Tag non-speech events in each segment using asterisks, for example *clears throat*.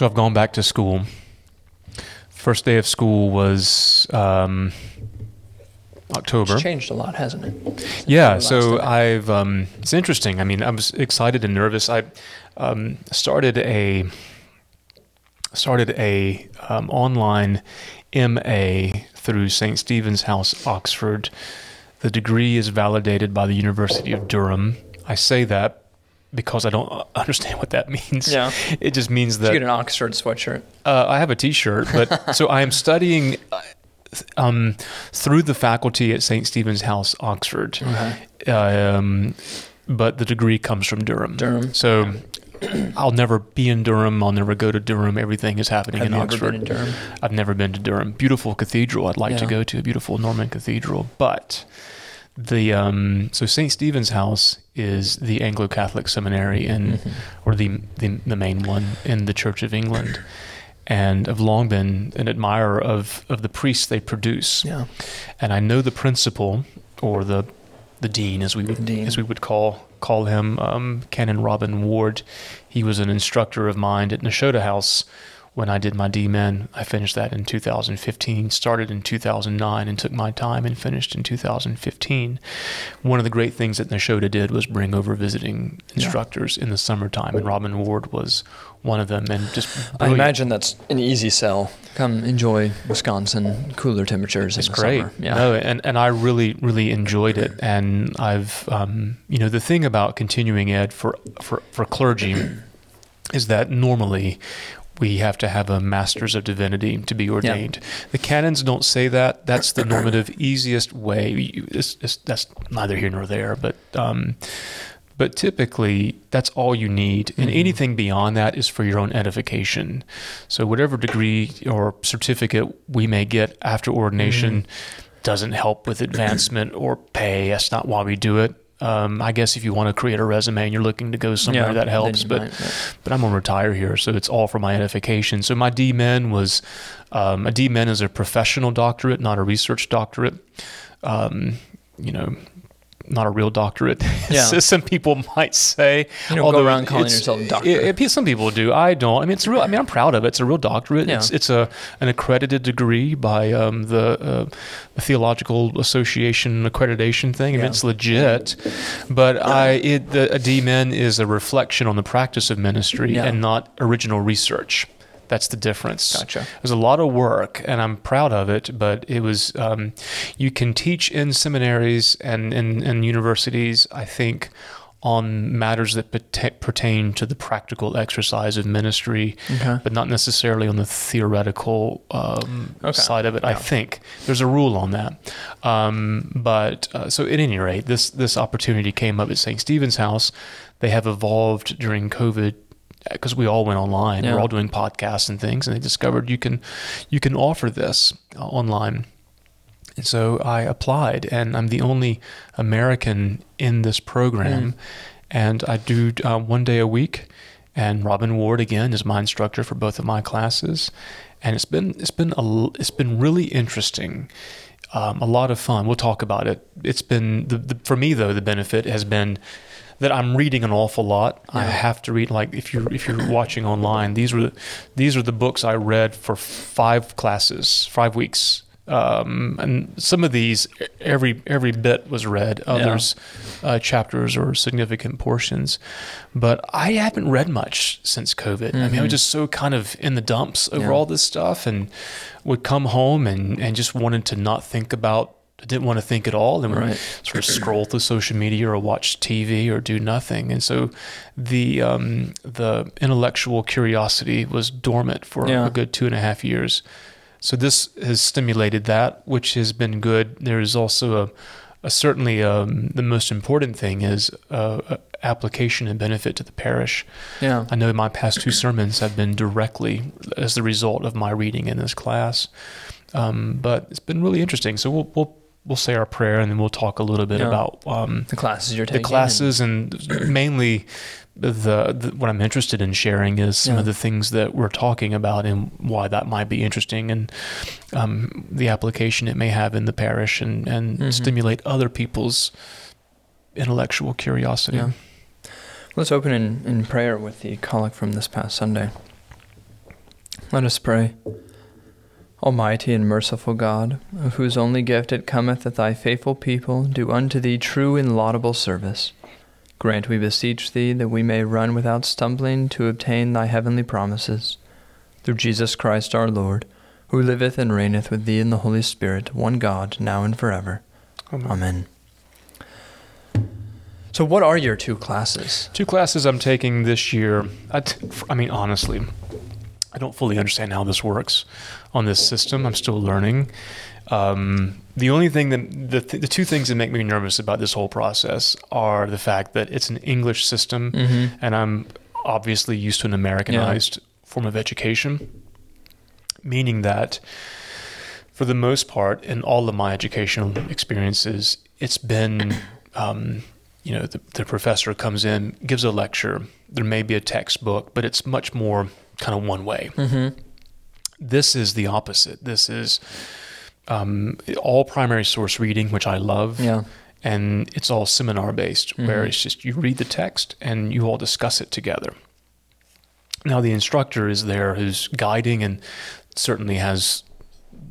So I've gone back to school. First day of school was um, October. It's changed a lot, hasn't it? Since Yeah, so time? I've um, it's interesting. I mean, I was excited and nervous. I um, started a started a um, online MA through St. Stephen's House, Oxford. The degree is validated by the University of Durham. I say that because I don't *laughs* understand what that means. Yeah. It just means Did that you get an Oxford sweatshirt. uh, I have a T-shirt, but *laughs* so I am studying uh, um, through the faculty at St. Stephen's House, Oxford. Okay. Um, but the degree comes from Durham. Durham. So I'll never be in Durham. I'll never go to Durham. Everything is happening Have in Oxford. been in Durham? I've never been to Durham. Beautiful cathedral. I'd like to go to a beautiful Norman cathedral, but the um, so St. Stephen's House is the Anglo-Catholic seminary in, Mhm. or the, the the main one in the Church of England, and I've long been an admirer of of the priests they produce, Yeah. and I know the principal or the the dean as we would Dean. as we would call call him um, Canon Robin Ward. He was an instructor of mine at Nashotah House when I did my D-Min. I finished that in 2015, started in 2009, and took my time and finished in 2015. One of the great things that Nashotah did was bring over visiting Yeah. instructors in the summertime, and Robin Ward was one of them. And just I imagine that's an easy sell. Come enjoy Wisconsin, cooler temperatures It's great. summer. Yeah. No, and, and I really, really enjoyed it. And I've, um, you know, the thing about continuing ed for, for, for clergy *clears throat* is that normally we have to have a master's of divinity to be ordained. The canons don't say that. That's the normative, *coughs* easiest way. It's, it's, that's neither here nor there, but. Um, but typically, that's all you need. And Mhm. anything beyond that is for your own edification. So, whatever degree or certificate we may get after ordination doesn't help with advancement or pay. That's not why we do it. Um, I guess if you want to create a resume and you're looking to go somewhere, Yeah, that helps. But might, but- but I'm gonna retire here, so it's all for my edification. So my D-Min was um, a D-Min is a professional doctorate, not a research doctorate. Um, you know, not a real doctorate. *laughs* Yeah. as some people might say. You don't go although around calling yourself a doctor. it- it- some people do. I don't. I mean, it's real. I mean, I'm proud of it. It's a real doctorate. Yeah. It's it's a an accredited degree by um, the, uh, Theological Association accreditation thing. I mean, Yeah. it's legit. But I it the a D-Min is a reflection on the practice of ministry Yeah. and not original research. That's the difference. Gotcha. It was a lot of work, and I'm proud of it. But it was um, you can teach in seminaries and in, in universities. I think on matters that pertain to the practical exercise of ministry, Okay. but not necessarily on the theoretical um, Okay. side of it. I think there's a rule on that. Um, but uh, so at any rate, this this opportunity came up at St. Stephen's House. They have evolved during COVID because we all went online. Yeah. We're all doing podcasts and things, and they discovered you can you can offer this uh, online. And so I applied, and I'm the only American in this program, Mm. and I do uh, one day a week. And Robin Ward again is my instructor for both of my classes, and it's been it's been a, it's been really interesting, um, a lot of fun. We'll talk about it. It's been the, the, for me though the benefit has been that I'm reading an awful lot. I have to read like if you if you're watching online, these were these are the books I read for five classes, five weeks. Um, and some of these, every every bit was read. Others, uh, chapters or significant portions. But I haven't read much since COVID. I mean, I was Mhm. just so kind of in the dumps over Yeah. all this stuff, and would come home and and just wanted to not think about. I didn't want to think at all, and Right. sort of scroll through social media or watch TV or do nothing. And so, the um, the intellectual curiosity was dormant for Yeah. a good two and a half years. So this has stimulated that, which has been good. There is also a, a certainly um, the most important thing is uh, a application and benefit to the parish. Yeah. I know my past two sermons have been directly as the result of my reading in this class, um, but it's been really interesting. So we'll we'll we'll say our prayer and then we'll talk a little bit Yeah. about um, The classes you're taking. the classes and mainly the, the what I'm interested in sharing is some Yeah. of the things that we're talking about and why that might be interesting and um, the application it may have in the parish and and Mhm. stimulate other people's intellectual curiosity. Yeah. Let's open in, in prayer with the collect from this past Sunday. Let us pray. Almighty and merciful God, of whose only gift it cometh that thy faithful people do unto thee true and laudable service, grant, we beseech thee, that we may run without stumbling to obtain thy heavenly promises. Through Jesus Christ our Lord, who liveth and reigneth with thee in the Holy Spirit, one God, now and forever. Amen. Amen. So, what are your two classes? Two classes I'm taking this year. I, t- I mean, honestly, I don't fully understand how this works on this system. I'm still learning. Um, the only thing that the, th- the two things that make me nervous about this whole process are the fact that it's an English system, Mm-hmm. and I'm obviously used to an Americanized form of education, meaning that for the most part, in all of my educational experiences, it's been, um, you know, the, the professor comes in, gives a lecture. There may be a textbook, but it's much more kind of one way. Mm-hmm. This is the opposite. This is um, all primary source reading, which I love Yeah. and it's all seminar based where Mhm. it's just you read the text and you all discuss it together now the instructor is there who's guiding and certainly has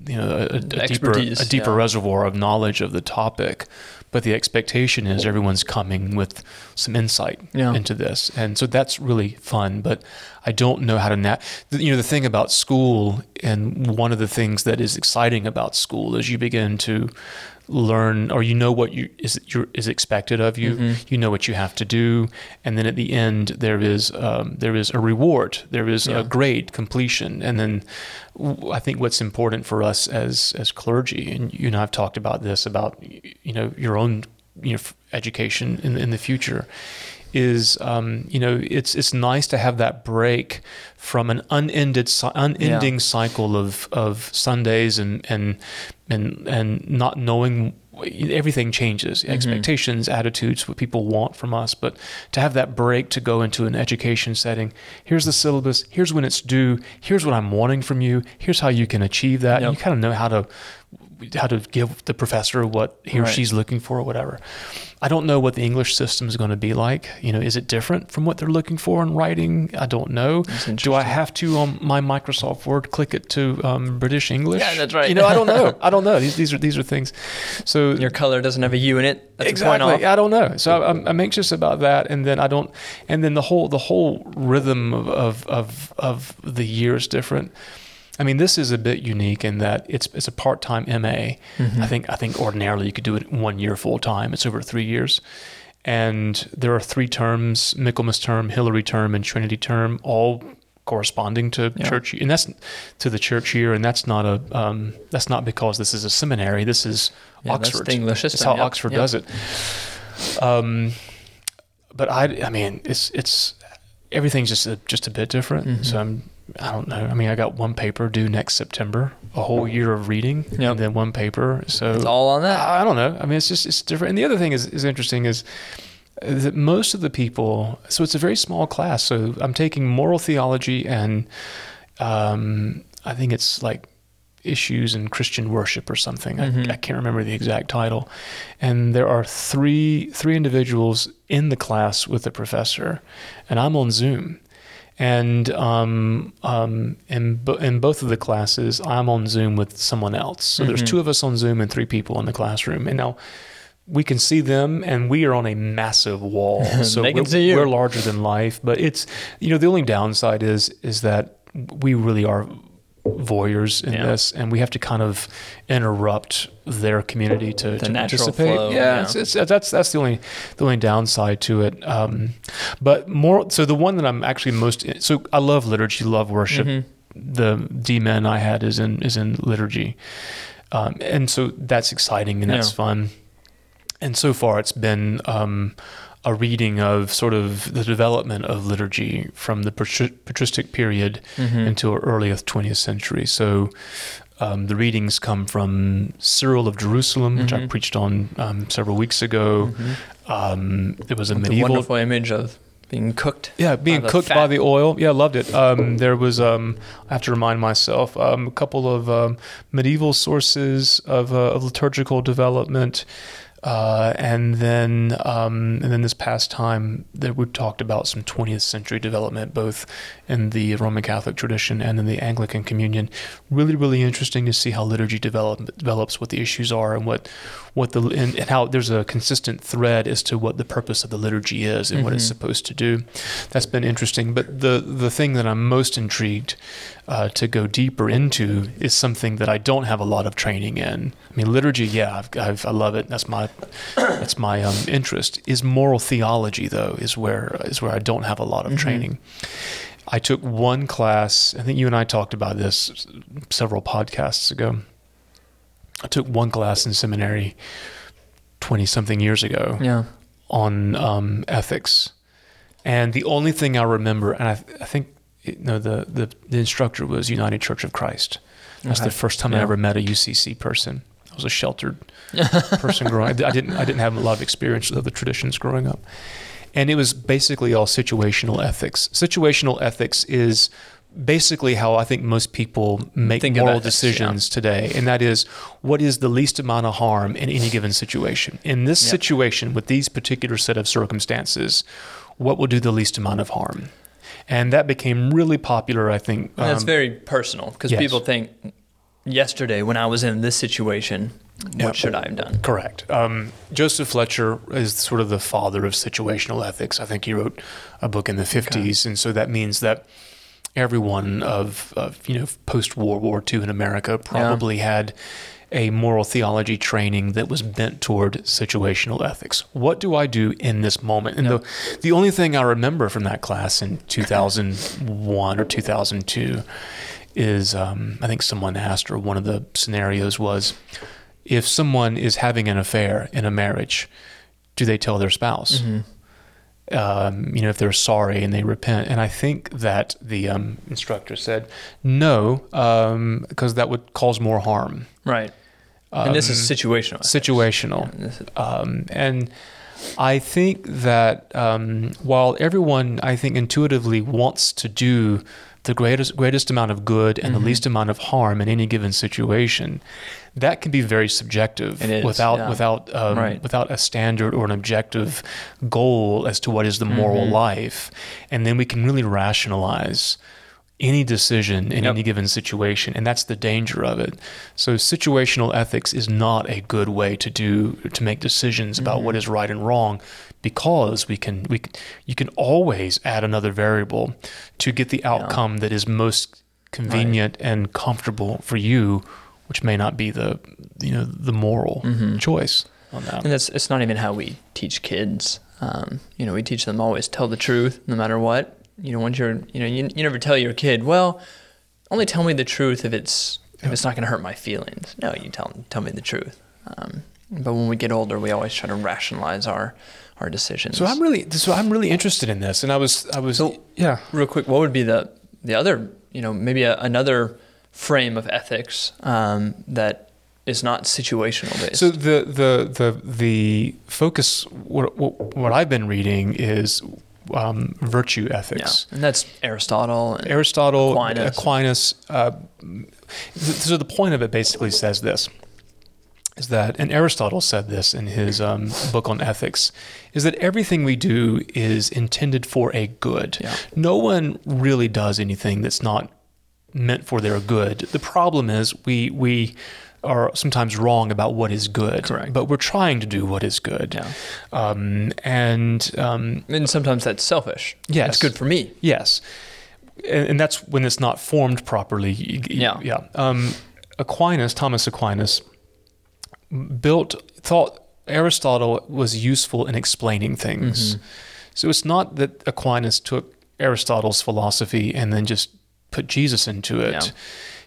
you know a, a- a deeper, a deeper yeah. reservoir of knowledge of the topic but the expectation is everyone's coming with some insight Yeah. into this and so that's really fun but i don't know how to na- you know the thing about school and one of the things that is exciting about school is you begin to learn or you know what you is your, is expected of you Mhm. you know what you have to do and then at the end there is um, there is a reward there is Yeah. a grade completion and then I think what's important for us as as clergy and you and I've talked about this about you know your own you know education in in the future is um, you know it's it's nice to have that break from an unended unending cycle of of Sundays and and and and not knowing everything changes. Expectations attitudes what people want from us. But to have that break to go into an education setting here's the syllabus here's when it's due here's what i'm wanting from you here's how you can achieve that. Yep. you kind of know how to how to give the professor what he or Right. she's looking for or whatever i don't know what the english system is going to be like you know is it different from what they're looking for in writing i don't know do I have to on my Microsoft Word click it to um, British English? Yeah, that's right. You know, I don't know. *laughs* I don't know. These, these are these are things. So Your color doesn't have a U in it. That's exactly. I don't know. So I'm, I'm anxious about that, and then I don't, and then the whole the whole rhythm of of of, of the year is different. I mean, this is a bit unique in that it's it's a part time MA. Mhm. I think I think ordinarily you could do it one year full time. It's over three years, and there are three terms: Michaelmas term, Hilary term, and Trinity term, all corresponding to Yeah. church, and that's to the church year. And that's not a um, that's not because this is a seminary. This is Yeah, that's Oxford. the English That's system. how Yep, Oxford yep. does it. Um, but I, I mean, it's it's everything's just a, just a bit different. Mhm. So I'm, I don't know. I mean, I got one paper due next September, a whole year of reading, Yep. and then one paper. So It's all on that. I I don't know. I mean, it's just it's different. And the other thing is is interesting is that most of the people. So it's a very small class. So I'm taking moral theology and um, I think it's like issues in Christian worship or something. Mhm. I, I can't remember the exact title. And there are three three individuals in the class with the professor, and I'm on Zoom. And um, um, in, bo- in both of the classes, I'm on Zoom with someone else. So there's Mhm. two of us on Zoom and three people in the classroom. And now we can see them, and we are on a massive wall. *laughs* So They can we're, see you. we're larger than life. But it's you know the only downside is is that we really are voyeurs in Yeah. this, and we have to kind of interrupt their community to, The to participate. flow, yeah, yeah. It's, it's, that's that's the only the only downside to it. Um, but more so, the one that I'm actually most so I love liturgy, love worship. Mhm. The D-Min I had is in is in liturgy, um, and so that's exciting and that's Yeah. fun. And so far, it's been um, a reading of sort of the development of liturgy from the patri- patristic period Mhm. into early 20th century. So um, the readings come from Cyril of Jerusalem, which I Mhm. preached on um, several weeks ago. Mhm. Um, there was a With medieval wonderful image of being cooked. yeah, being by cooked by the oil. Yeah, loved it. Um, there was, um, I have to remind myself, um, a couple of um, medieval sources of, uh, of liturgical development. Uh, and then, um, and then this past time, that we talked about some 20th century development, both in the Roman Catholic tradition and in the Anglican Communion. Really, really interesting to see how liturgy develop, develops, what the issues are, and what, what the and, and how there's a consistent thread as to what the purpose of the liturgy is and mm-hmm. what it's supposed to do. That's been interesting. But the the thing that I'm most intrigued uh, to go deeper into is something that I don't have a lot of training in. I mean, liturgy, yeah, I've, I've, i love it. That's my that's my um, interest. Is moral theology though is where is where I don't have a lot of mm-hmm. training. I took one class. I think you and I talked about this several podcasts ago. I took one class in seminary twenty something years ago. Yeah. On um, ethics, and the only thing I remember, and I, I think you know, the, the the instructor was United Church of Christ. That's okay. the first time yeah. I ever met a UCC person was a sheltered *laughs* person growing. I didn't I didn't have a lot of experience with other traditions growing up, and it was basically all situational ethics. Situational ethics is basically how I think most people make think moral decisions yeah. today, and that is what is the least amount of harm in any given situation. In this yep. situation, with these particular set of circumstances, what will do the least amount of harm? And that became really popular, I think. Um, that's very personal because yes. people think yesterday when I was in this situation, what yeah, should I have done? Correct. Um, Joseph Fletcher is sort of the father of situational ethics. I think he wrote a book in the 50s. Okay. And so that means that everyone of, of you know, post World War II in America probably yeah. had a moral theology training that was bent toward situational ethics. What do I do in this moment? And yep. the, the only thing I remember from that class in 2001 or 2002 is um, I think someone asked, or one of the scenarios was, if someone is having an affair in a marriage, do they tell their spouse? Mm-hmm. Um, you know, if they're sorry and they repent. And I think that the um, instructor said no, because um, that would cause more harm. Right. and this is um, situational. Situational. Yeah, is- um, and I think that um, while everyone, I think, intuitively wants to do the greatest greatest amount of good and mm-hmm. the least amount of harm in any given situation, that can be very subjective without yeah. without um, right. without a standard or an objective goal as to what is the moral mm-hmm. life, and then we can really rationalize any decision in yep. any given situation and that's the danger of it so situational ethics is not a good way to do to make decisions about mm-hmm. what is right and wrong because we can we you can always add another variable to get the outcome yeah. that is most convenient right. and comfortable for you which may not be the you know the moral mm-hmm. choice on that and that's it's not even how we teach kids um, you know we teach them always tell the truth no matter what you know once you're you know you, you never tell your kid well only tell me the truth if it's if it's not going to hurt my feelings no you tell tell me the truth um, but when we get older we always try to rationalize our our decisions. So I'm really so I'm really interested in this, and I was I was so, yeah. Real quick, what would be the the other you know maybe a, another frame of ethics um, that is not situational based? So the the the the focus what what, what I've been reading is um, virtue ethics. Yeah. And that's Aristotle. And Aristotle, Aquinas. Aquinas uh, so the point of it basically says this is that, and Aristotle said this in his um, book on ethics, is that everything we do is intended for a good. Yeah. No one really does anything that's not meant for their good. The problem is we we are sometimes wrong about what is good, Correct. but we're trying to do what is good. Yeah. Um, and um, and sometimes that's selfish. Yes, it's good for me. Yes, and, and that's when it's not formed properly. Yeah, yeah. Um, Aquinas, Thomas Aquinas, built thought Aristotle was useful in explaining things. Mm-hmm. So it's not that Aquinas took Aristotle's philosophy and then just put Jesus into it. Yeah.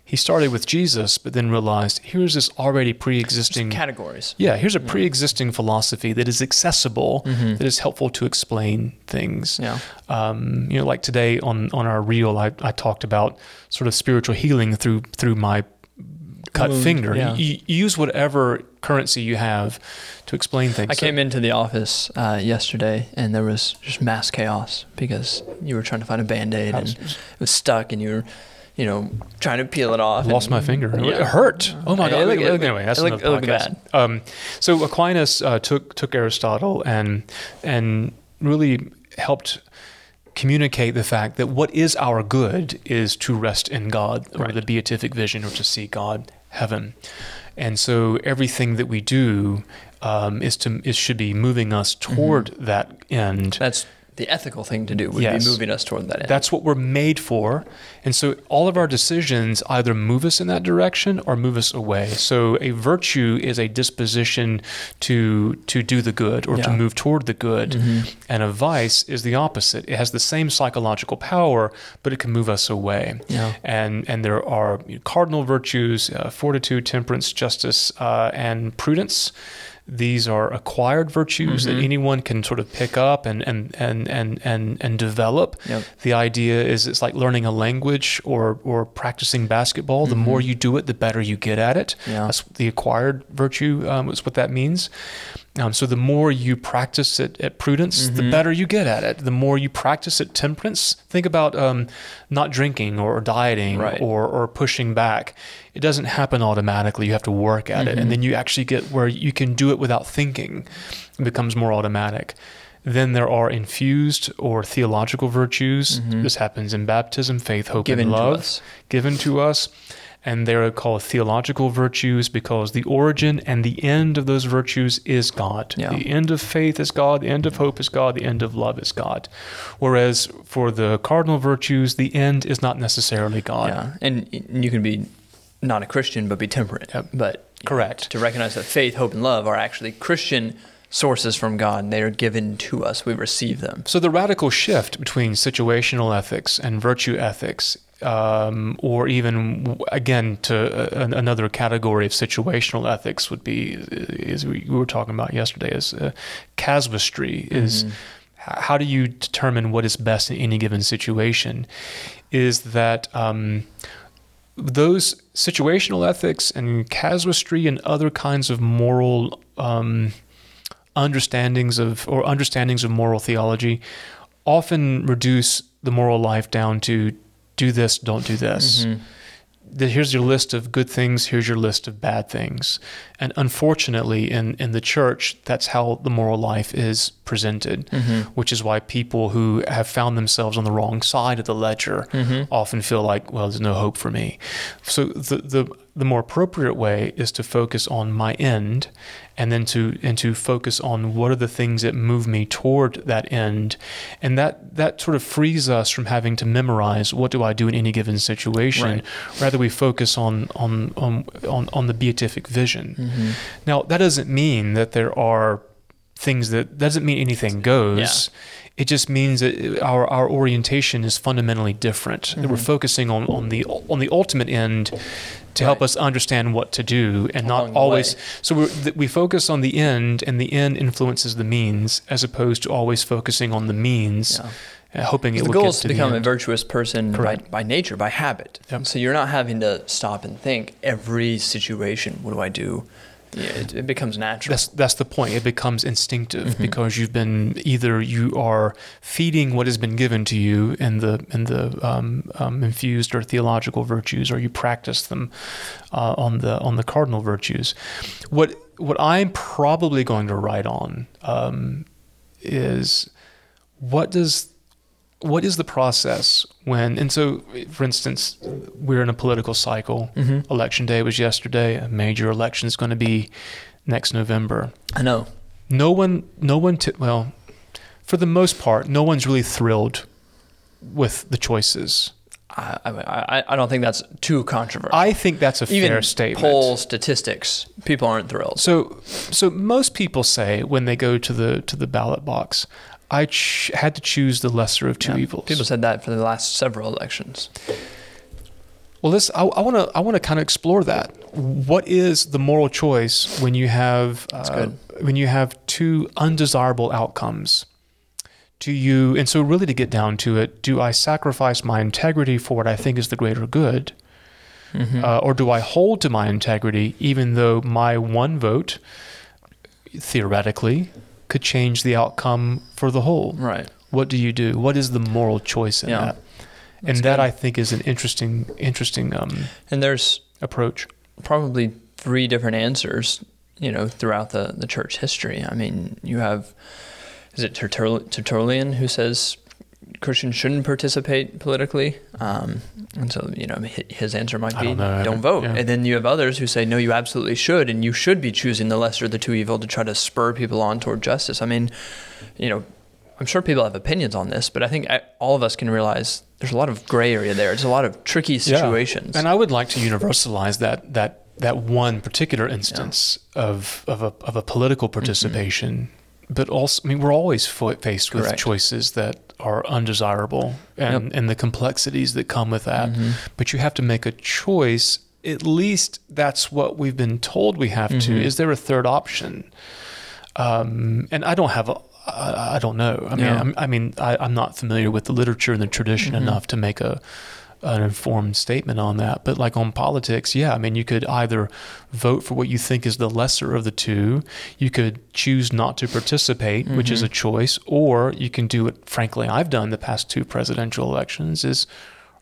He started with Jesus, but then realized here's this already pre-existing categories. Yeah, here's a pre-existing philosophy that is accessible, mm-hmm. that is helpful to explain things. Yeah. Um, you know, like today on on our reel, I, I talked about sort of spiritual healing through through my cut wound, finger. Yeah. You, you, use whatever currency you have to explain things. I so, came into the office uh, yesterday and there was just mass chaos because you were trying to find a band aid and it was stuck and you were you know, trying to peel it off. lost and- my finger. Yeah. It hurt. Oh my god. looked- it looked- anyway, that's it another looked podcast. Um, so Aquinas uh, took took Aristotle and and really helped communicate the fact that what is our good is to rest in God or Right. the beatific vision or to see God, heaven. And so everything that we do um, is to is should be moving us toward that end. That's the ethical thing to do. Would Yes. be moving us toward that end. That's what we're made for. And so all of our decisions either move us in that direction or move us away. So a virtue is a disposition to to do the good or to Yeah. Mm-hmm. move toward the good. And a vice is the opposite. It has the same psychological power, but it can move us away. Yeah. And and there are cardinal virtues, uh, fortitude, temperance, justice, uh, and prudence. These are acquired virtues Mm-hmm. that anyone can sort of pick up and and and and and, and develop. Yep. The idea is it's like learning a language or or practicing basketball. The more you do it, the better you get at it. Yeah. That's the acquired virtue um, is what that means. Um, so the more you practice it at prudence, the better you get at it. The more you practice at temperance. Think about um, not drinking or dieting Right. or or pushing back. It doesn't happen automatically. You have to work at it, and then you actually get where you can do it without thinking. It becomes more automatic. Then there are infused or theological virtues. This happens in baptism, faith, hope, Given and to love us. given to us. And they're called theological virtues because the origin and the end of those virtues is God. Yeah. The end of faith is God, the end of hope is God, the end of love is God. Whereas for the cardinal virtues, the end is not necessarily God. Yeah, and you can be not a Christian but be temperate. Yep. But you know, Correct. to recognize that faith, hope, and love are actually Christian sources from God. And they are given to us. We receive them. So the radical shift between situational ethics and virtue ethics, um, or even again to an- another category of situational ethics, would be, as we we were talking about yesterday, is uh, casuistry. Is h- how do you determine what is best in any given situation? Is that um, those situational ethics and casuistry and other kinds of moral um, understandings of or understandings of moral theology often reduce the moral life down to do this, don't do this. Mm-hmm. The- Here's your list of good things. Here's your list of bad things. And unfortunately, in, in the church, that's how the moral life is presented, mm-hmm. which is why people who have found themselves on the wrong side of the ledger mm-hmm. often feel like, well, there's no hope for me. So the, the, the more appropriate way is to focus on my end and then to and to focus on what are the things that move me toward that end and that that sort of frees us from having to memorize what do I do in any given situation Right. rather we focus on on on on, on the beatific vision Mm-hmm. now that doesn't mean that there are things that doesn't mean anything goes it just means that our, our orientation is fundamentally different. That we're focusing on, on the on the ultimate end to help us understand what to do, and Along not always. So we're, that we focus on the end, and the end influences the means, as opposed to always focusing on the means, Yeah. uh, hoping it the will goal get is to to become a virtuous person by, by nature, by habit. Yep. So you're not having to stop and think every situation. What do I do? Yeah, it, it becomes natural. That's that's the point. It becomes instinctive because you've been either you are feeding what has been given to you in the in the um, um, infused or theological virtues, or you practice them uh, on the on the cardinal virtues. What what I'm probably going to write on um, is what does what is the process when and so for instance we're in a political cycle mm-hmm. election day was yesterday a major election is going to be next november I know. no one no one t- well for the most part no one's really thrilled with the choices I, I, I I don't think that's too controversial. i think that's a Even fair statement poll statistics, people aren't thrilled. So, so most people say when they go to the to the ballot box, I ch- had to choose the lesser of two Yeah. evils. People said that for the last several elections. well, this I want to I want to kind of explore that. What is the moral choice when you have uh, when you have two undesirable outcomes? Do you and so really to get down to it, do I sacrifice my integrity for what I think is the greater good? Uh, or do I hold to my integrity even though my one vote theoretically could change the outcome for the whole? Right. What do you do? What is the moral choice in Yeah. that? and that I think is an interesting, interesting um, and there's approach. probably three different answers, you know, throughout the, the church history. I mean, you have, is it Tertullian who says Christians shouldn't participate politically? Um, and so, you know, his answer might be don't know. Don't vote. yeah. And then you have others who say, no, you absolutely should. And you should be choosing the lesser of the two evil to try to spur people on toward justice. I mean, you know, I'm sure people have opinions on this, but I think all of us can realize there's a lot of gray area there. It's a lot of tricky situations. And I would like to universalize that that that one particular instance of of a of a political participation, but also I mean we're always faced with Correct. choices that are undesirable and Yep. and the complexities that come with that. Mhm. But you have to make a choice. At least that's what we've been told we have to. Mhm. Is there a third option? Um, and I don't have a. I I don't know. I mean, Yeah. I'm, I mean, I, I'm not familiar with the literature and the tradition Mhm. enough to make a an informed statement on that. But like on politics, yeah, I mean, you could either vote for what you think is the lesser of the two. You could choose not to participate, which is Mhm. a choice, or you can do what. Frankly, I've done the past two presidential elections is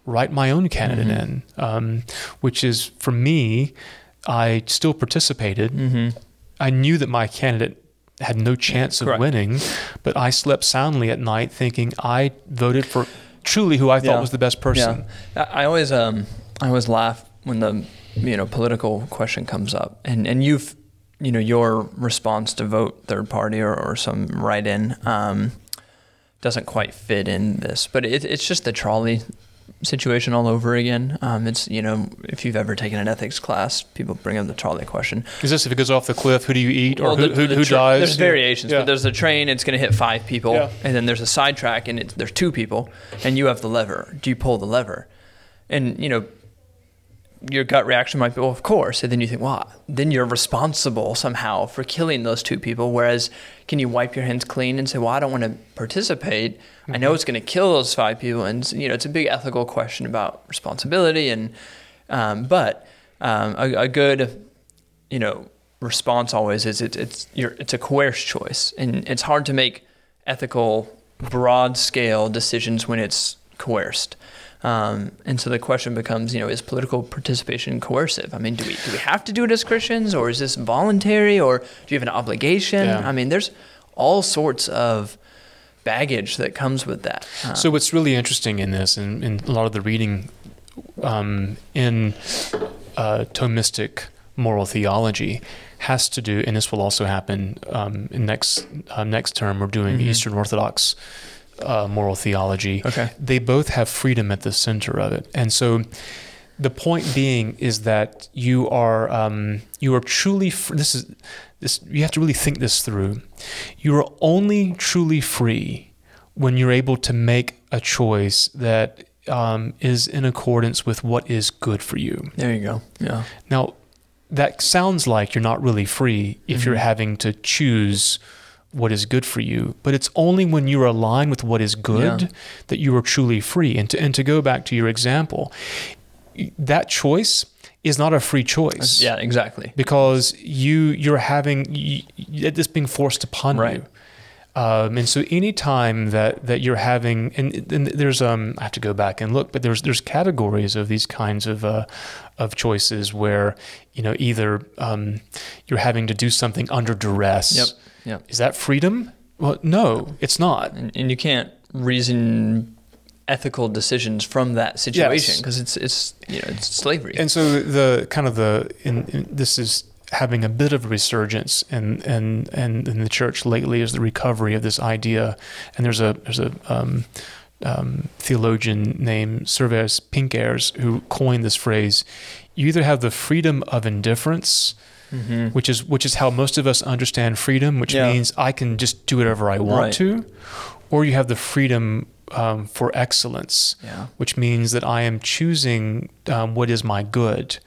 write my own candidate Mhm. in, um, which is for me. I still participated. hmm I knew that my candidate had no chance of Correct. winning, but I slept soundly at night thinking I voted for truly who I thought Yeah. was the best person. Yeah, I always um I always laugh when the you know political question comes up, and and you've you know your response to vote third party or, or some write in um doesn't quite fit in this, but it, it's just the trolley situation all over again. Um, it's you know if you've ever taken an ethics class, people bring up the trolley question. Is this if it goes off the cliff, who do you eat, or Well, who, the- who, the who tra- dies? There's Yeah. variations, Yeah. but there's a train. It's going to hit five people, Yeah. and then there's a sidetrack, and it, there's two people, and you have the lever. Do you pull the lever? And you know, your gut reaction might be, well, of course. And then you think, well, then you're responsible somehow for killing those two people. Whereas, can you wipe your hands clean and say, well, I don't want to participate. I Mm-hmm. know it's going to kill those five people, and you know, it's a big ethical question about responsibility. And um, but um, a, a good you know, response always is it, it's you're, it's a coerced choice, and it's hard to make ethical, broad scale decisions when it's coerced. Um, and so the question becomes, you know, is political participation coercive? I mean, do we do we have to do it as Christians, or is this voluntary, or do you have an obligation? Yeah. I mean, there's all sorts of baggage that comes with that. Uh, So what's really interesting in this, and in, a lot of the reading um, in uh, Thomistic moral theology, has to do, and this will also happen um, in next uh, next term. We're doing Mhm. Eastern Orthodox uh, moral theology. okay. They both have freedom at the center of it, and so the point being is that you are um, you are truly fr- this is this you have to really think this through. You are only truly free when you're able to make a choice that um, is in accordance with what is good for you. There you go. Yeah. Now, that sounds like you're not really free if you're Mhm. having to choose what is good for you, but it's only when you're aligned with what is good Yeah. that you are truly free. And to, and to go back to your example, that choice is not a free choice Yeah. Exactly. because you you're having y- y- this being forced upon Right. you. Um, and so anytime that, that you're having, and, and there's, um, I have to go back and look, but there's, there's categories of these kinds of, uh, of choices where, you know, either, um, you're having to do something under duress. Yep. Yep. Is that freedom? Well, no, it's not. and, and you can't reason ethical decisions from that situation Yes. because it's it's you know it's slavery. And so the kind of the in, in, this is having a bit of a resurgence in, in, in, in the church lately is the recovery of this idea. And there's a there's a um, um, theologian named Servais Pinckaers who coined this phrase: "You either have the freedom of indifference." Mm-hmm. Which is which is how most of us understand freedom, which Yeah. means I can just do whatever I want Right. to, or you have the freedom um, for excellence, yeah, which means that I am choosing um, what is my good.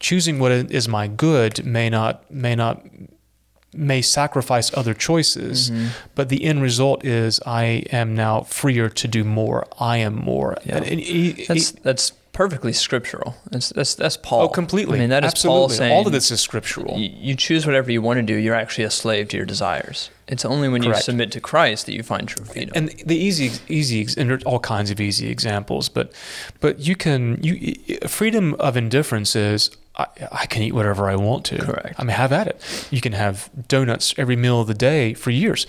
Choosing what is my good may not may not may sacrifice other choices, Mhm. but the end result is I am now freer to do more. I am more. Yeah. And- and e- that's that's perfectly scriptural. That's that's, that's Paul. Oh, completely. I mean, that is Absolutely. Paul saying all of this is scriptural. You, you choose whatever you want to do. You're actually a slave to your desires. It's only when you submit to Christ that you find true freedom. and the easy easy and there are all kinds of easy examples but but you can you freedom of indifference is I, I can eat whatever I want to. Correct. I mean, have at it. You can have donuts every meal of the day for years.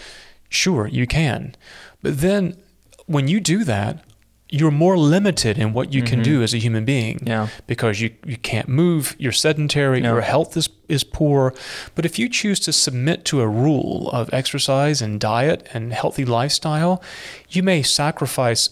Sure, you can. But then when you do that, you're more limited in what you can do as a human being Mm-hmm. Yeah. because you, you can't move, you're sedentary, Yeah. your health is, is poor. But if you choose to submit to a rule of exercise and diet and healthy lifestyle, you may sacrifice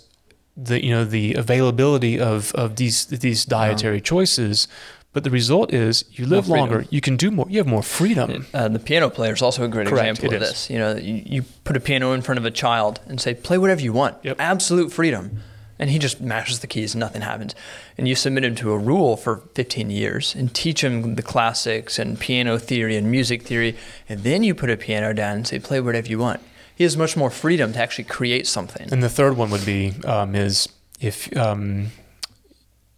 the you know the availability of, of these these dietary choices. But the result is you live longer, you can do more, you have more freedom. Uh, the piano player is also a great Correct, example of is. this. You know, you, you put a piano in front of a child and say, "Play whatever you want." Yep. Absolute freedom, and he just mashes the keys and nothing happens. And you submit him to a rule for 15 years and teach him the classics and piano theory and music theory, and then you put a piano down and say, "Play whatever you want." He has much more freedom to actually create something. And the third one would be um, is if um,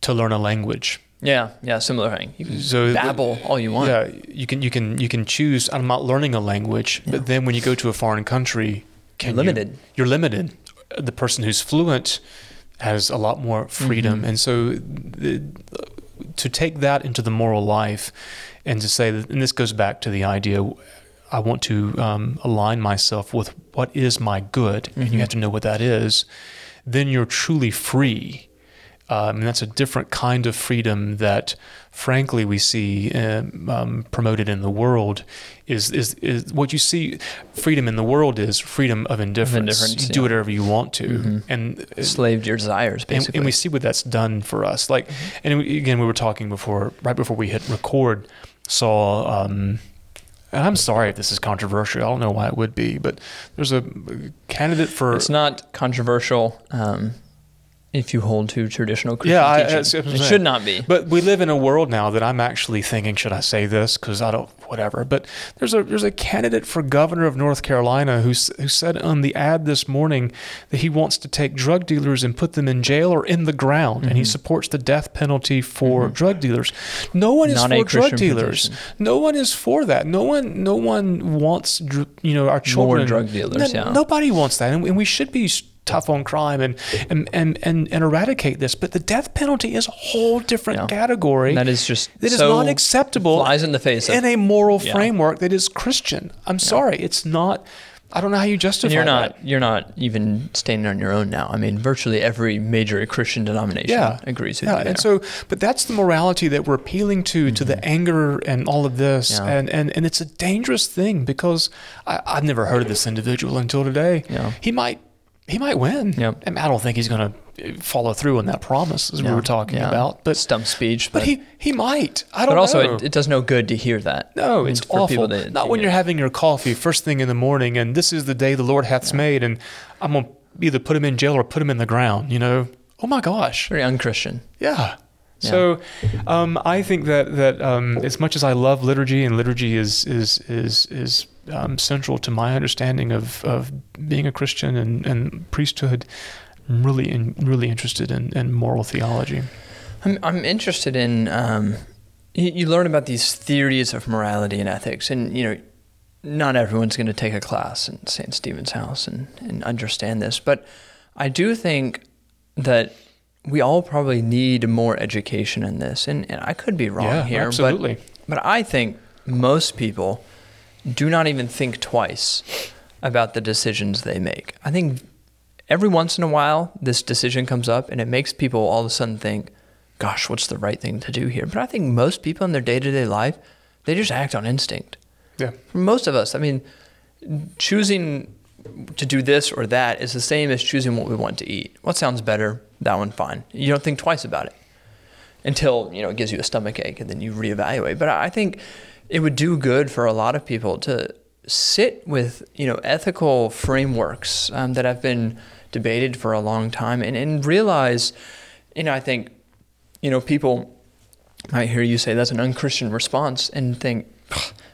to learn a language. yeah, yeah, similar thing. You can So the- babble all you want. Yeah, you can you can you can choose. I'm not learning a language, but then when you go to a foreign country, can You're you- limited. you're limited. The person who's fluent has a lot more freedom, Mm-hmm. and so the, to take that into the moral life, and to say that, and this goes back to the idea. I want to um, align myself with what is my good, and Mm-hmm. you have to know what that is. Then you're truly free. Um, and that's a different kind of freedom that, frankly, we see um, um, promoted in the world. Is, is is what you see? Freedom in the world is freedom of indifference. indifference, you do yeah. whatever you want to, and Slave to your desires, and, basically. and we see what that's done for us. Like, and we, again, we were talking before, right before we hit record, saw. Um, and I'm sorry if this is controversial. I don't know why it would be, but there's a candidate for It's not controversial um, if you hold to traditional Christian Yeah, I- teaching. that's what I'm it should not be. But we live in a world now that I'm actually thinking, should I say this? Because I don't, whatever. But there's a there's a candidate for governor of North Carolina who who said on the ad this morning that he wants to take drug dealers and put them in jail or in the ground, and he Mm-hmm. supports the death penalty for drug dealers. No one is Not for drug dealers. No one is for that. No one no one wants you know our children More drug dealers, No- yeah. Nobody wants that, and we- should be tough on crime and and, and and and eradicate this. But the death penalty is a whole different Yeah. category. that is just That is so not acceptable Flies in the face. Of, in a moral Yeah. framework that is Christian. I'm sorry, it's not. I don't know how you justify and you're that. not you're not even standing on your own now. I mean, virtually every major Christian denomination yeah. agrees with yeah, you. there. and so, but that's the morality that we're appealing to, to the anger and all of this, Mm-hmm. Yeah. and, and and it's a dangerous thing because I, I've never heard of this individual until today. Yeah. He might, he might win. Yep. And I don't think he's going to follow through on that promise as we were talking yeah. about. But stump speech, but but, he he might. I don't know. but also know. it, it does no good to hear that. No, it's awful. that- Not when you're having your coffee first thing in the morning, and this is the day the Lord hath made, and I'm gonna either put him in jail or put him in the ground. You know? Oh my gosh! very unchristian. Yeah. So, um, I think that that um, as much as I love liturgy, and liturgy is is is is um, central to my understanding of, of being a Christian and, and priesthood, I'm really in, really interested in, in moral theology. I'm I'm interested in um, you, you learn about these theories of morality and ethics, and you know, not everyone's going to take a class in St. Stephen's House and and understand this, but I do think that we all probably need more education in this, and, and I could be wrong Yeah, here, absolutely. but but I think most people do not even think twice about the decisions they make. I think every once in a while this decision comes up and it makes people all of a sudden think, gosh, what's the right thing to do here? But I think most people in their day to day life, they just act on instinct. Yeah. For most of us, I mean, choosing to do this or that is the same as choosing what we want to eat. What sounds better? That one, fine. You don't think twice about it until you know it gives you a stomach ache, and then you reevaluate. But I think it would do good for a lot of people to sit with you know ethical frameworks um, that have been debated for a long time, and, and realize, you know, I think, you know, people might hear you say that's an unchristian response and think,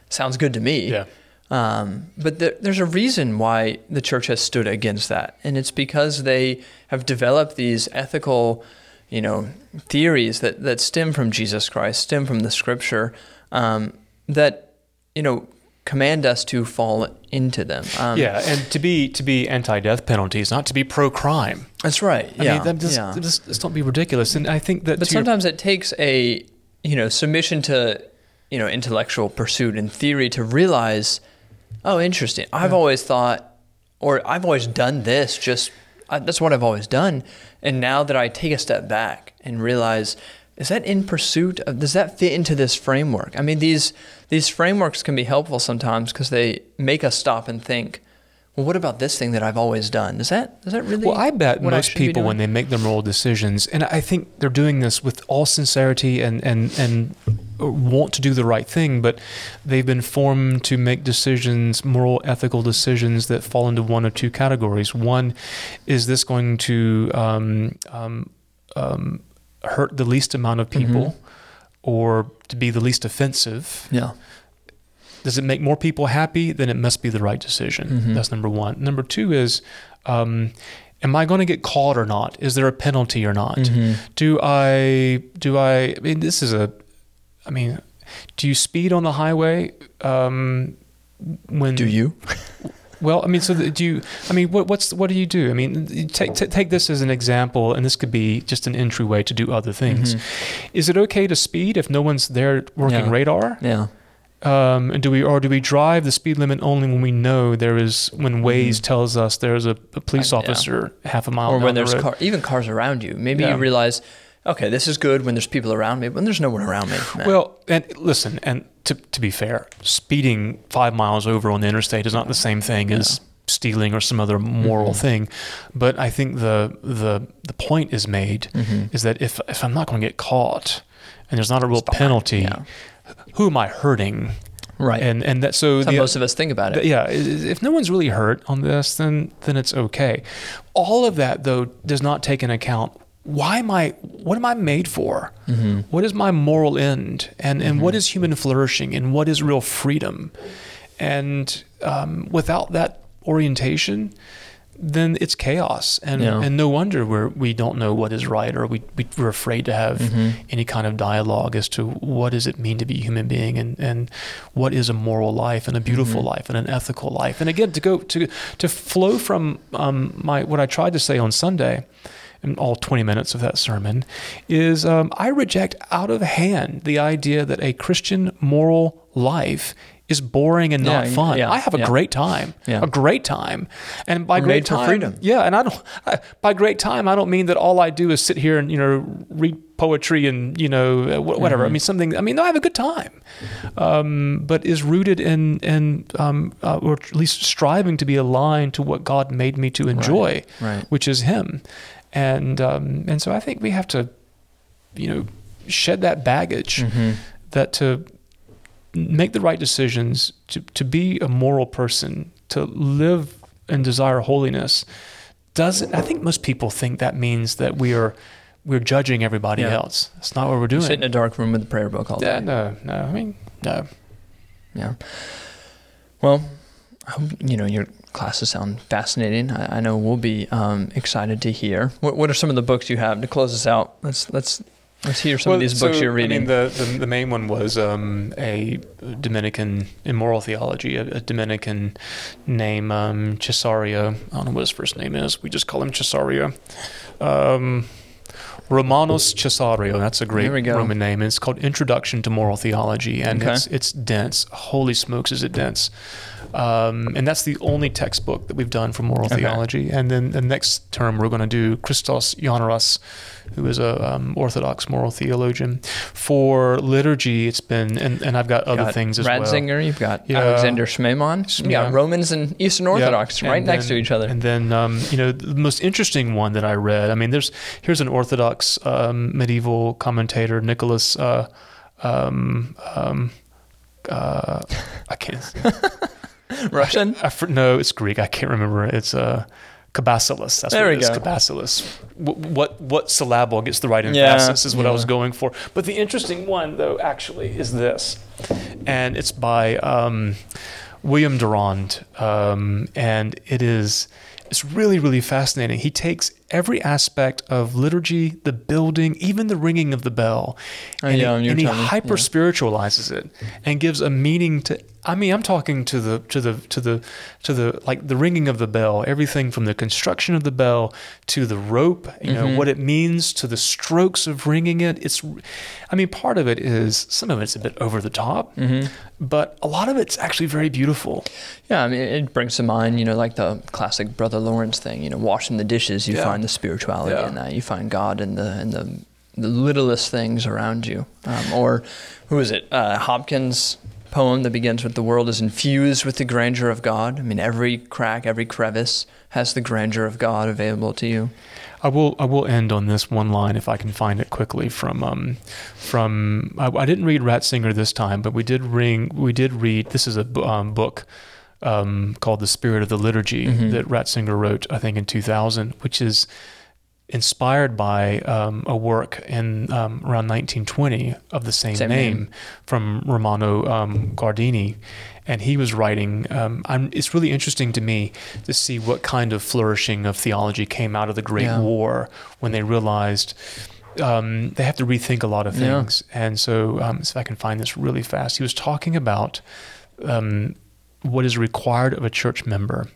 sounds good to me. Yeah. Um, but there, there's a reason why the church has stood against that, and it's because they have developed these ethical, you know, theories that, that stem from Jesus Christ, stem from the scripture, um, that, you know, command us to fall into them. Um, yeah, and to be to be anti-death penalties, not to be pro-crime. That's right. I yeah. mean, that just, yeah. just, just don't be ridiculous. And I think that But to your- sometimes it takes a you know submission to you know intellectual pursuit and theory to realize, oh, interesting. I've always thought, or I've always done this. Just I, that's what I've always done. And now that I take a step back and realize, is that in pursuit of? Does that fit into this framework? I mean, these these frameworks can be helpful sometimes because they make us stop and think. Well, what about this thing that I've always done? Is that is that really? Well, I bet I most be people, when they make their moral decisions, and I think they're doing this with all sincerity and and and want to do the right thing, but they've been formed to make decisions, moral, ethical decisions that fall into one of two categories. One, is this going to um, um, um, hurt the least amount of people, or to be the least offensive? yeah. does it make more people happy? Then it must be the right decision. Mhm. That's number one. Number two is, um, am I going to get caught or not? Is there a penalty or not? Mhm. Do I do I? I mean, this is a. I mean, do you speed on the highway? Um, when Do you? *laughs* well, I mean, so the, do you? I mean, what, what's what do you do? I mean, take t- take this as an example, and this could be just an entryway to do other things. Mhm. Is it okay to speed if no one's there working Yeah. radar? Yeah. Um, and do we or do we drive the speed limit only when we know there is when Waze Mhm. tells us there's a, a police Uh, yeah. officer half a mile or when the there's car, even cars around you. Maybe Yeah. you realize, okay, this is good when there's people around me, when there's no one around me. man. Well, and listen, and to to be fair, speeding five miles over on the interstate is not the same thing as stealing or some other moral Mhm. thing. But I think the the the point is made Mhm. is that if if I'm not going to get caught and there's not a real fine. penalty, Yeah. who am I hurting? right. And and that so That's how the, most of us think about it. Yeah, if no one's really hurt on this, then then it's okay. All of that though does not take into account why am I what am I made for? Mhm. What is my moral end? And and Mm-hmm. what is human flourishing? And what is real freedom? And um, without that orientation, then it's chaos, and Yeah. and no wonder we're we don't know what is right, or we, we we're afraid to have Mhm. any kind of dialogue as to what does it mean to be a human being, and and what is a moral life, and a beautiful Mhm. life, and an ethical life. And again, to go to to flow from um, my what I tried to say on Sunday, in all 20 minutes of that sermon, is um, I reject out of hand the idea that a Christian moral life is boring and not Yeah, fun. yeah, I have a yeah. great time, a great time, and by We're great time, freedom. yeah. And I don't I, by great time I don't mean that all I do is sit here and you know read poetry and you know uh, wh- whatever. I Mhm. mean something. I mean no, I have a good time, um, but is rooted in in um, uh, or at least striving to be aligned to what God made me to enjoy Right. which is him. And um, and so I think we have to, you know, shed that baggage Mhm. that to make the right decisions, to, to be a moral person, to live and desire holiness, doesn't I think most people think that means that we are we're judging everybody Yeah. else. That's not what we're doing. Sit in a dark room with a prayer book all day. yeah, no, no. I mean, no. Yeah. Well, I hope, you know, your classes sound fascinating. I, I know we'll be um, excited to hear. What, what are some of the books you have to close us out? Let's let's let's hear some of these books you're reading. I mean, the, the the main one was um, a Dominican in moral theology, a, a Dominican name um, Cessario. I don't know what his first name is. We just call him Cessario. Um, Romanus Cessario. That's a great There we go. Roman name. And It's called Introduction to Moral Theology, and Okay. it's it's dense. Holy smokes, is it dense! Um, and that's the only textbook that we've done for moral Okay. theology. And then the next term we're going to do Christos Yannaras, who is a um, Orthodox moral theologian. For liturgy, it's been and, and I've got other got things as well. Ratzinger, you've got Yeah. Alexander Schmemann, you Yeah. got Romans and Eastern Orthodox Yeah. right And next then- to each other. And then, um, you know, the most interesting one that I read. I mean, there's here's an Orthodox um, medieval commentator, Nicholas. Uh, um, um, uh, I can't. *laughs* *laughs* Russian? I, fr- no, it's Greek. I can't remember. It's uh, Cabasilas. That's There what we it is. go. Cabasilas. What, what what syllable gets the right Yeah, emphasis is what I was going for. But the interesting one, though, actually, is this, and it's by um, William Durand, um, and it is it's really really fascinating. He takes every aspect of liturgy, the building, even the ringing of the bell. Oh, and yeah, he, and he were telling me, hyper yeah. spiritualizes it and gives a meaning to I mean, I'm talking to the to the to the to the like the ringing of the bell, everything from the construction of the bell to the rope, you know, Mhm. what it means to the strokes of ringing it. It's I mean, part of it is some of it's a bit over the top, Mhm. but a lot of it's actually very beautiful. Yeah, I mean, it brings to mind, you know, like the classic Brother Lawrence thing. You know, washing the dishes, you Yeah. find the spirituality Yeah. in that. You find God in the in the, the littlest things around you. Um, or who is it? Uh, Hopkins' poem that begins with "The world is infused with the grandeur of God." I mean, every crack, every crevice has the grandeur of God available to you. I will I will end on this one line if I can find it quickly from um from I, I didn't read Ratzinger this time, but we did ring we did read this is a um, book um, called The Spirit of the Liturgy Mhm. that Ratzinger wrote I think in 2000, which is inspired by um, a work in um, around 1920 of the same, Same name, name. from Romano um, Guardini, and he was writing. Um, I'm, it's really interesting to me to see what kind of flourishing of theology came out of the Great Yeah. War when they realized. Um, they have to rethink a lot of Yeah. things, and so, um, so if I can find this really fast, he was talking about um, what is required of a church member,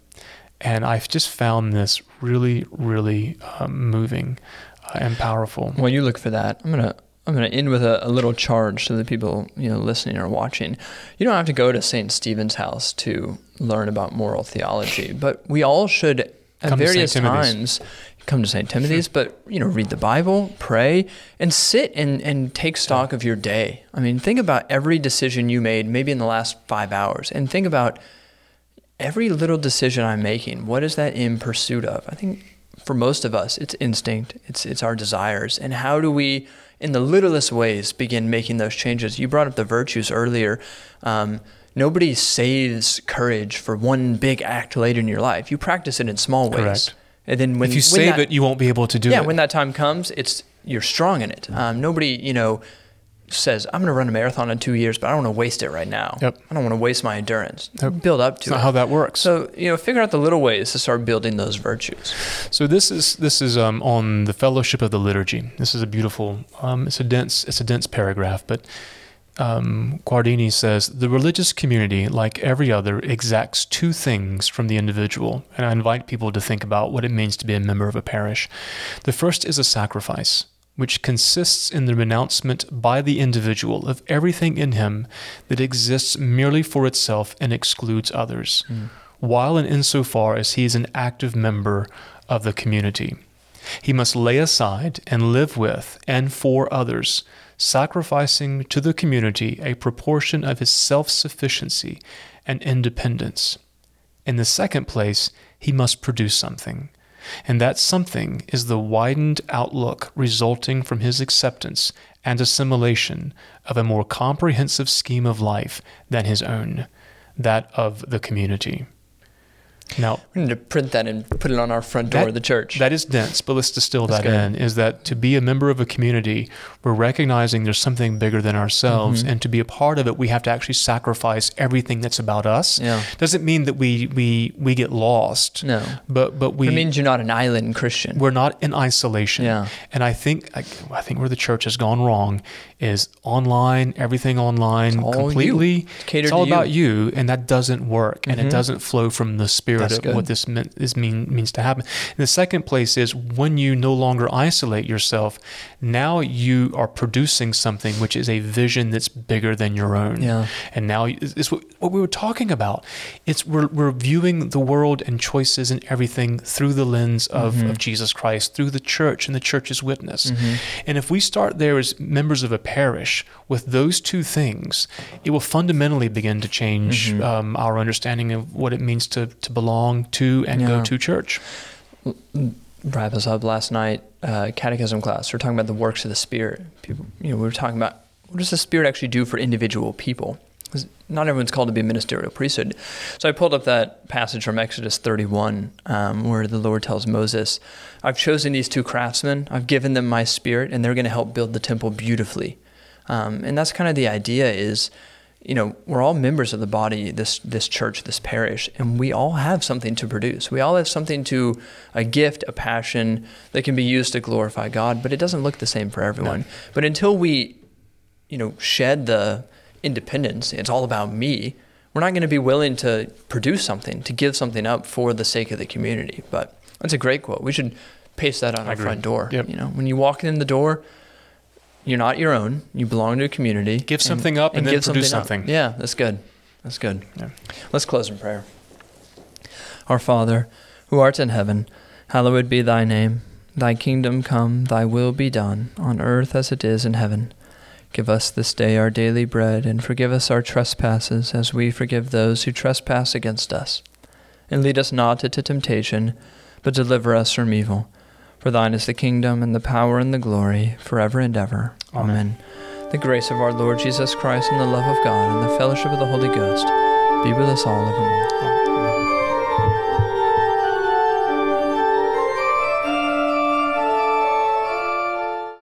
and I've just found this really, really um, moving uh, and powerful. While you look for that, I'm gonna I'm gonna end with a, a little charge to the people you know listening or watching. You don't have to go to Saint Stephen's house to learn about moral theology, but we all should at Come various times come to St. Timothy's, but you know read the Bible, pray, and sit and and take stock of your day. I mean, think about every decision you made, maybe in the last five hours, and think about every little decision I'm making, what is that in pursuit of? I think for most of us, it's instinct, it's it's our desires, and how do we, in the littlest ways, begin making those changes? You brought up the virtues earlier. Um, nobody saves courage for one big act later in your life. You practice it in small ways, Correct. And then when if you when save that- it, you won't be able to do yeah, it. Yeah, when that time comes, it's you're strong in it. Um, nobody, you know, says I'm going to run a marathon in two years, but I don't want to waste it right now. Yep. I don't want to waste my endurance. Yep. Build up to not it. how that works. So you know, figure out the little ways to start building those virtues. So this is this is um, on the fellowship of the liturgy. This is a beautiful. Um, it's a dense. It's a dense paragraph, but um, Guardini says the religious community, like every other, exacts two things from the individual, and I invite people to think about what it means to be a member of a parish. The first is a sacrifice. Which consists in the renouncement by the individual of everything in him that exists merely for itself and excludes others, while and insofar as he is an active member of the community. He must lay aside and live with and for others, sacrificing to the community a proportion of his self sufficiency and independence. In the second place, he must produce something. And that something is the widened outlook resulting from his acceptance and assimilation of a more comprehensive scheme of life than his own, that of the community. Now, We need to print that and put it on our front door That- of the church. that is dense, but let's distill that good. in. Is that to be a member of a community, we're recognizing there's something bigger than ourselves, Mm-hmm. and to be a part of it, we have to actually sacrifice everything that's about us. Yeah. Doesn't mean that we we we get lost. no, But but we it means you're not an island Christian. we're not in isolation. Yeah. And I think I, I think where the church has gone wrong is online, everything online, completely. you. It's catered It's all you. about you, and that doesn't work, and it Mhm. doesn't flow from the spirit That's of good. what this mean, mean means to happen. And the second place is when you no longer isolate yourself, now you are producing something which is a vision that's bigger than your own. Yeah. And now it's it's what, what we were talking about. It's we're, we're viewing the world and choices and everything through the lens of, Mm-hmm. of Jesus Christ, through the church and the church's witness. Mm-hmm. And if we start there as members of a parish with those two things, it will fundamentally begin to change Mm-hmm. um, our understanding of what it means to, to belong to and Yeah. go to church. wrap us up last night, uh, catechism class. We're talking about the works of the Spirit. People, you know, we were talking about what does the Spirit actually do for individual people? 'Cause not everyone's called to be a ministerial priesthood. So I pulled up that passage from Exodus 31, um, where the Lord tells Moses, "I've chosen these two craftsmen. I've given them my Spirit, and they're going to help build the temple beautifully." Um, and that's kind of the idea is you know, we're all members of the body, this this church, this parish, and we all have something to produce. We all have something to a gift, a passion that can be used to glorify God, but it doesn't look the same for everyone. No. But until we, you know, shed the independence, it's all about me. We're not going to be willing to produce something, to give something up for the sake of the community. But that's a great quote. We should paste that on I our agree. front door. Yep. You know, when you walk in the door, you're not your own. You belong to a community. Give something up and then give produce up. something. Yeah, that's good. That's good. Yeah. Let's close in prayer. Our Father, who art in heaven, hallowed be thy name. Thy kingdom come, thy will be done, on earth as it is in heaven. Give us this day our daily bread, and forgive us our trespasses, as we forgive those who trespass against us. And lead us not into temptation, but deliver us from evil. For thine is the kingdom, and the power, and the glory, forever and ever. Amen. The grace of our Lord Jesus Christ, and the love of God, and the fellowship of the Holy Ghost be with us all evermore. Amen.